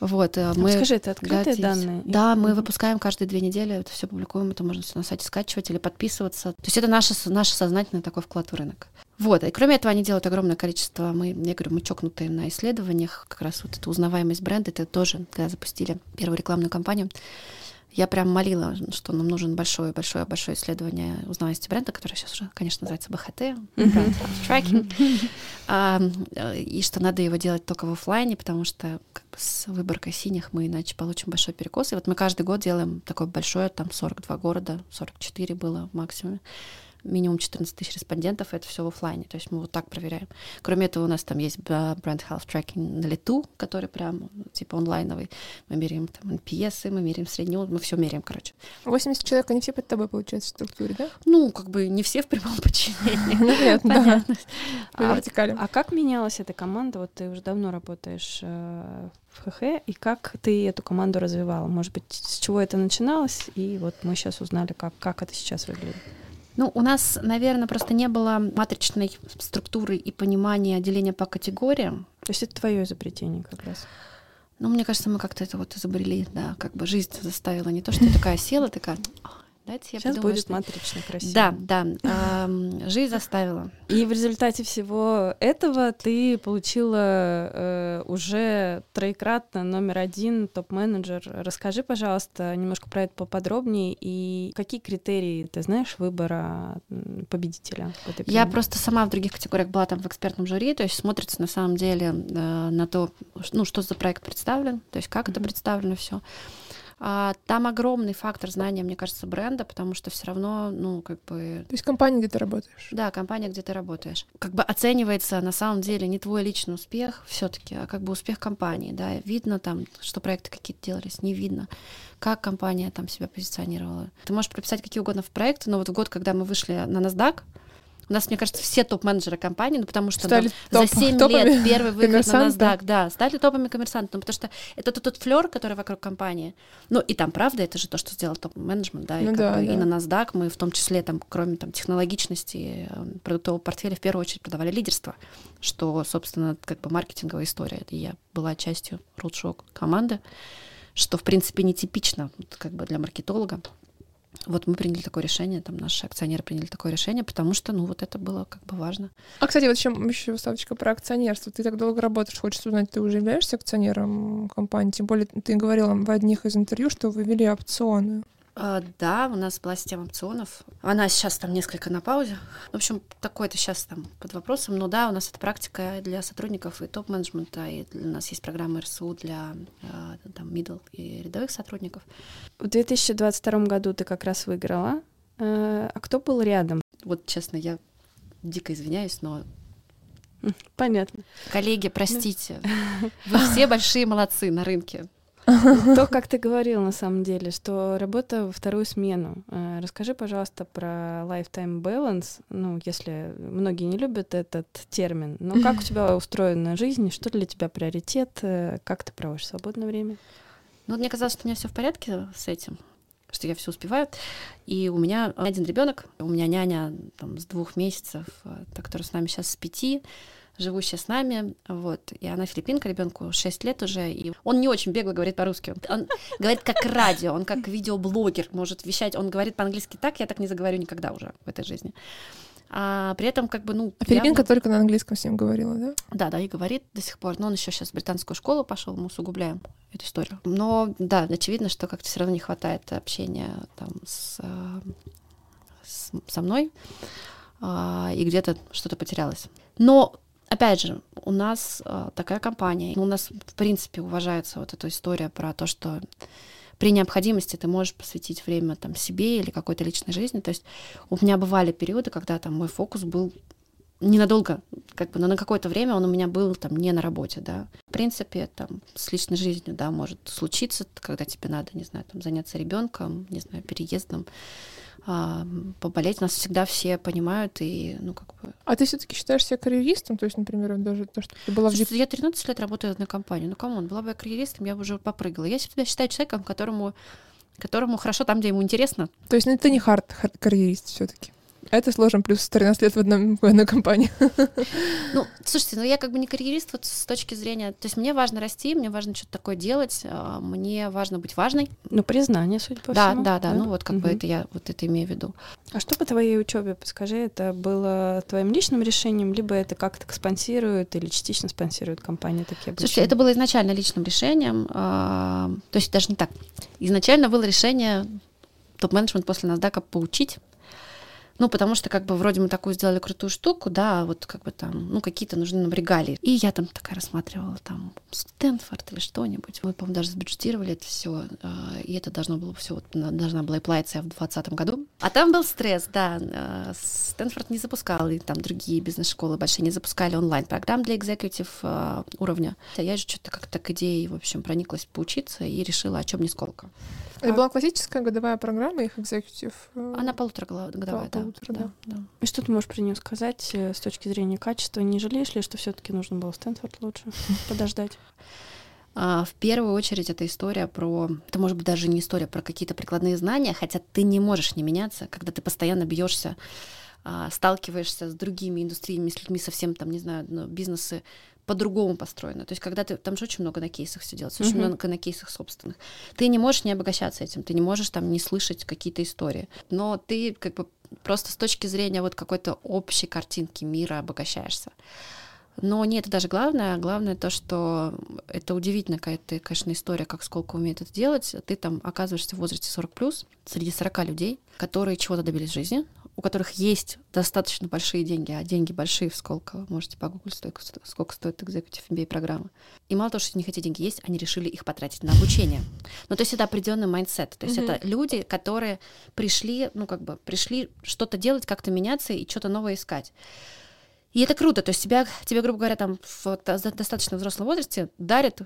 Вот, э, мы Скажи, это открытые готовимся. данные? Да, мы выпускаем каждые две недели, это все публикуем, это можно все на сайте скачивать или подписываться. То есть это наше, наше сознательный такой вклад в рынок. Вот, и кроме этого они делают огромное количество, мы, я говорю, мы чокнутые на исследованиях, как раз вот эта узнаваемость бренда, это тоже, когда запустили первую рекламную кампанию, я прям молила, что нам нужен большое-большое-большое исследование узнаваемости бренда, которое сейчас уже, конечно, называется БХТ, Brand Tracking, а, и что надо его делать только в офлайне, потому что как бы, с выборкой синих мы иначе получим большой перекос. И вот мы каждый год делаем такое большое, там 42 города, 44 было максимум минимум 14 тысяч респондентов, это все в офлайне, то есть мы вот так проверяем. Кроме этого, у нас там есть бренд Health Tracking на лету, который прям ну, типа онлайновый. Мы меряем там NPS, мы меряем среднюю, мы все меряем, короче. 80 человек, они все под тобой, получается, в структуре, да? Ну, как бы не все в прямом подчинении. Понятно, да. вертикали. А как менялась эта команда? Вот ты уже давно работаешь э, в ХХ, и как ты эту команду развивала? Может быть, с чего это начиналось, и вот мы сейчас узнали, как, как это сейчас выглядит. Ну, у нас, наверное, просто не было матричной структуры и понимания отделения по категориям. То есть это твое изобретение как раз? Ну, мне кажется, мы как-то это вот изобрели, да, как бы жизнь заставила. Не то, что я такая села, такая, Дайте я Сейчас подумаю, будет что... матрично красиво. Да, да. Э, жизнь заставила. И в результате всего этого ты получила э, уже троекратно номер один топ-менеджер. Расскажи, пожалуйста, немножко про это поподробнее и какие критерии ты знаешь выбора победителя? я просто сама в других категориях была там в экспертном жюри, то есть смотрится на самом деле э, на то, ну, что за проект представлен, то есть как mm-hmm. это представлено все. А, там огромный фактор знания, мне кажется, бренда, потому что все равно, ну, как бы... То есть компания, где ты работаешь? Да, компания, где ты работаешь. Как бы оценивается на самом деле не твой личный успех все таки а как бы успех компании, да. Видно там, что проекты какие-то делались, не видно как компания там себя позиционировала. Ты можешь прописать какие угодно в проекты, но вот в год, когда мы вышли на NASDAQ, у нас, мне кажется, все топ-менеджеры компании, ну, потому что стали там, топ, за 7 лет первый выход на NASDAQ, да, стали топами коммерсантов, ну, потому что это тот, тот флер, который вокруг компании. Ну, и там, правда, это же то, что сделал топ-менеджмент, да, и, ну, да, бы, да. и на NASDAQ мы в том числе, там, кроме там, технологичности э, продуктового портфеля, в первую очередь продавали лидерство, что, собственно, как бы маркетинговая история. И я была частью рудшоу команды, что, в принципе, нетипично как бы для маркетолога. Вот мы приняли такое решение, там наши акционеры приняли такое решение, потому что, ну, вот это было как бы важно. А, кстати, вот чем еще ставочка про акционерство. Ты так долго работаешь, хочется узнать, ты уже являешься акционером компании? Тем более ты говорила в одних из интервью, что вы вели опционы. А, да, у нас была система опционов. Она сейчас там несколько на паузе. В общем, такое-то сейчас там под вопросом. Но да, у нас это практика для сотрудников и топ-менеджмента, и у нас есть программа РСУ для а, там middle и рядовых сотрудников. В 2022 году ты как раз выиграла. А, а кто был рядом? Вот, честно, я дико извиняюсь, но Понятно. Коллеги, простите. Вы все большие молодцы на рынке. То, как ты говорил на самом деле, что работа во вторую смену. Э, расскажи, пожалуйста, про lifetime balance. Ну, если многие не любят этот термин, но как у тебя устроена жизнь, что для тебя приоритет, э, как ты проводишь свободное время? Ну, мне казалось, что у меня все в порядке с этим что я все успеваю. И у меня один ребенок, у меня няня там, с двух месяцев, э, которая с нами сейчас с пяти, живущая с нами, вот, и она филиппинка, ребенку 6 лет уже, и он не очень бегло говорит по-русски, он говорит как радио, он как видеоблогер может вещать, он говорит по-английски так, я так не заговорю никогда уже в этой жизни. А при этом, как бы, ну... А Филиппинка явно- только на английском с ним говорила, да? Да, да, и говорит до сих пор. Но он еще сейчас в британскую школу пошел, мы усугубляем эту историю. Но да, очевидно, что как-то все равно не хватает общения там с, с- со мной, а, и где-то что-то потерялось. Но опять же, у нас а, такая компания, у нас в принципе уважается вот эта история про то, что при необходимости ты можешь посвятить время там себе или какой-то личной жизни. То есть у меня бывали периоды, когда там мой фокус был ненадолго, как бы, но на какое-то время он у меня был там не на работе, да. В принципе, там с личной жизнью, да, может случиться, когда тебе надо, не знаю, там заняться ребенком, не знаю, переездом, а, поболеть. Нас всегда все понимают и, ну, как бы... А ты все-таки считаешь себя карьеристом? То есть, например, даже то, что ты была в Слушай, я 13 лет работаю на компанию. Ну, come on, была бы я карьеристом, я бы уже попрыгала. Я себя считаю человеком, которому, которому хорошо там, где ему интересно. То есть, ну, ты не hard hard- карьерист все-таки. Это сложно, плюс 13 лет в, одном, в одной компании. Ну, слушайте, ну я как бы не карьерист вот с точки зрения... То есть мне важно расти, мне важно что-то такое делать, а, мне важно быть важной. Ну, признание, судя по да, всему. да, да, ну вот как бы Мгм. это я вот это имею в виду. А что по твоей учебе, подскажи, это было твоим личным решением, либо это как-то спонсирует или частично спонсирует компания такие обучения? Слушайте, это было изначально личным решением, а, то есть даже не так. Изначально было решение топ-менеджмент после NASDAQ поучить, ну, потому что, как бы, вроде мы такую сделали крутую штуку, да, вот, как бы, там, ну, какие-то нужны нам регалии. И я там такая рассматривала, там, Стэнфорд или что-нибудь. Мы, по-моему, даже сбюджетировали это все, и это должно было все, вот, на- должна была плавиться я в 2020 году. А там был стресс, да. э, Стэнфорд не запускал, и там другие бизнес-школы большие не запускали онлайн-программ для экзекутив э, уровня. А я же что-то как-то к идее, в общем, прониклась поучиться и решила, о чем не сколько. Это А- была классическая годовая программа их экзекутив. э, Она полутора гла- годовая, да. полутора, да, да. И что ты можешь про нее сказать э, с точки зрения качества? Не жалеешь ли, что все-таки нужно было Стэнфорд лучше подождать? А, В первую очередь это история про... Это может быть даже не история про какие-то прикладные знания, хотя ты не можешь не меняться, когда ты постоянно бьешься, сталкиваешься с другими индустриями, с людьми совсем там, не знаю, ну, бизнесы по-другому построены. То есть когда ты... Там же очень много на кейсах все делается, очень Мгм. много на кейсах собственных. Ты не можешь не обогащаться этим, ты не можешь там не слышать какие-то истории. Но ты как бы просто с точки зрения вот какой-то общей картинки мира обогащаешься. Но не это даже главное. Главное то, что это удивительно какая-то, конечно, история, как Сколково умеет это делать. Ты там оказываешься в возрасте 40 плюс среди 40 людей, которые чего-то добились в жизни, у которых есть достаточно большие деньги, а деньги большие в Сколково, можете погуглить, сколько, сто- сколько стоит Executive MBA программа. И мало того, что у них эти деньги есть, они решили их потратить на обучение. Ну, то есть это определенный mindset. То есть Мгм. это люди, которые пришли, ну, как бы, пришли что-то делать, как-то меняться и что-то новое искать. И это круто. То есть тебя, тебе, грубо говоря, там в достаточно взрослом возрасте дарят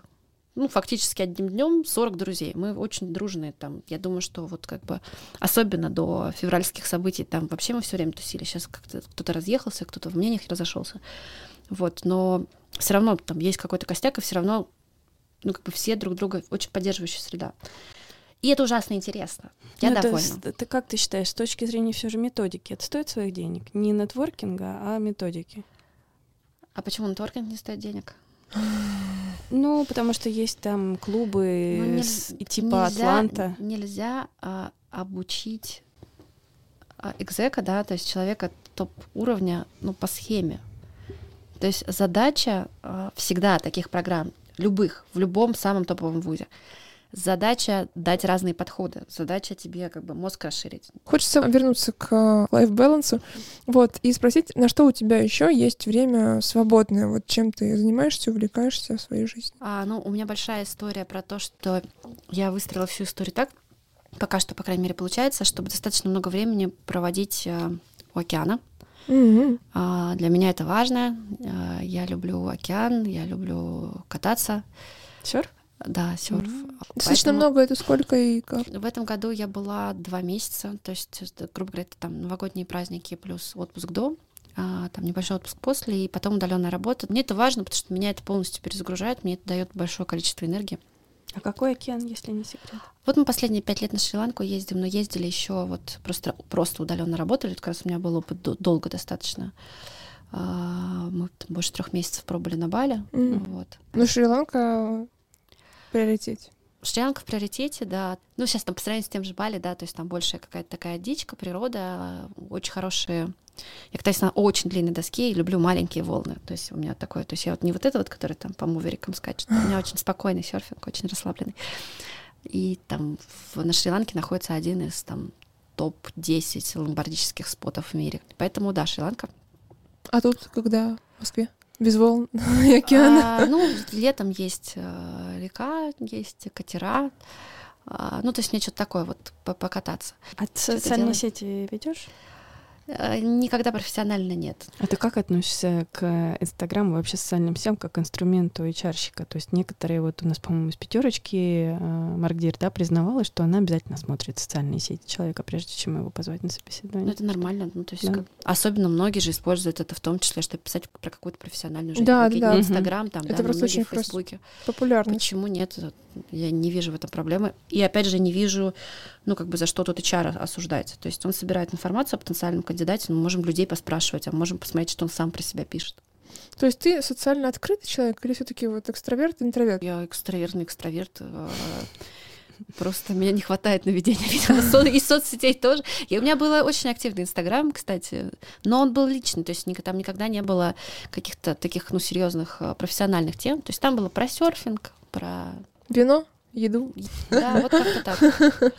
ну, фактически одним днем 40 друзей. Мы очень дружные там. Я думаю, что вот как бы особенно до февральских событий там вообще мы все время тусили. Сейчас как-то кто-то разъехался, кто-то в мнениях разошелся. Вот, но все равно там есть какой-то костяк, и все равно ну, как бы все друг друга очень поддерживающая среда. И это ужасно интересно. Я Ну, довольна. есть, ты как ты считаешь, с точки зрения все же методики, это стоит своих денег? Не нетворкинга, а методики? А почему нетворкинг не стоит денег? Ну, потому что есть там клубы Ну, с- типа нельзя, Атланта. Нельзя а, обучить а, экзека, да, то есть человека топ-уровня, ну, по схеме. То есть задача а, всегда таких программ, любых, в любом самом топовом вузе, задача дать разные подходы, задача тебе как бы мозг расширить. Хочется вернуться к лайф-балансу, вот, и спросить, на что у тебя еще есть время свободное, вот чем ты занимаешься, увлекаешься в своей жизни. А, ну, у меня большая история про то, что я выстроила всю историю так, пока что, по крайней мере, получается, чтобы достаточно много времени проводить э, у океана. Мгм. А, Для меня это важно. А, Я люблю океан, я люблю кататься. Серф? Да, серф. Достаточно Поэтому много, это сколько и как? В этом году я была два месяца, то есть, это, грубо говоря, это там новогодние праздники плюс отпуск до, а, там небольшой отпуск после, и потом удаленная работа. Мне это важно, потому что меня это полностью перезагружает, мне это дает большое количество энергии. А какой океан, если не секрет? Вот мы последние пять лет на Шри-Ланку ездим, но ездили еще вот просто, просто удаленно работали. Это как раз у меня был опыт до- долго достаточно. А, Мы там больше трех месяцев пробыли на Бали. Мгм. Вот. Ну, Шри-Ланка приоритете. Шри-Ланка в приоритете, да. Ну, сейчас там по сравнению с тем же Бали, да, то есть там больше какая-то такая дичка, природа, очень хорошие я катаюсь на очень длинной доске и люблю маленькие волны. То есть у меня такое, то есть я вот не вот это вот, который там по муверикам скачет, у меня очень спокойный серфинг, очень расслабленный. И там в, на Шри-Ланке находится один из там топ-10 ломбардических спотов в мире. Поэтому, да, Шри-Ланка. А тут когда в Москве? Без волн и океана? А, ну, летом есть э, река, есть катера. А, ну, то есть мне что-то такое вот покататься. А ты социальные сети ведешь? Э, никогда профессионально нет. А ты как относишься к Инстаграму, вообще социальным сетям, как инструменту HR-щика? То есть некоторые, вот у нас, по-моему, из пятерочки э, Маркдир, да, признавалась, что она обязательно смотрит социальные сети человека, прежде чем его позвать на собеседование. Ну, это нормально. Ну, то есть, да. как... особенно многие же используют это в том числе, чтобы писать про какую-то профессиональную жизнь. Да, да. Инстаграм, там, это да, просто очень в Фейсбуке. Популярно. Почему нет? Я не вижу в этом проблемы. И опять же, не вижу, ну, как бы за что тут HR осуждать. То есть он собирает информацию о потенциальном кандидате, мы можем людей поспрашивать, а можем посмотреть, что он сам про себя пишет. То есть ты социально открытый человек или все-таки вот экстраверт, интроверт? Я экстравертный экстраверт. Э, просто меня не хватает наведения видео. И соцсетей тоже. И у меня был очень активный Инстаграм, кстати, но он был личный, то есть там никогда не было каких-то таких, ну, серьезных э, профессиональных тем. То есть там было про серфинг, про Вино? Еду? Да, вот как-то так.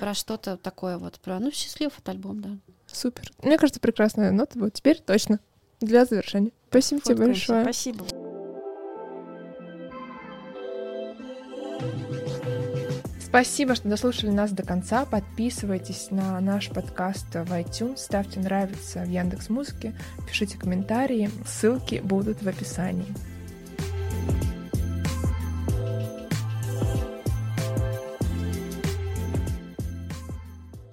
Про что-то такое вот. Про, ну, счастливый фотоальбом, да. Супер. Мне кажется, прекрасная нота. Вот теперь точно. Для завершения. Спасибо тебе большое. Спасибо. Спасибо, что дослушали нас до конца. Подписывайтесь на наш подкаст в iTunes, ставьте нравится в Яндекс Музыке, пишите комментарии, ссылки будут в описании.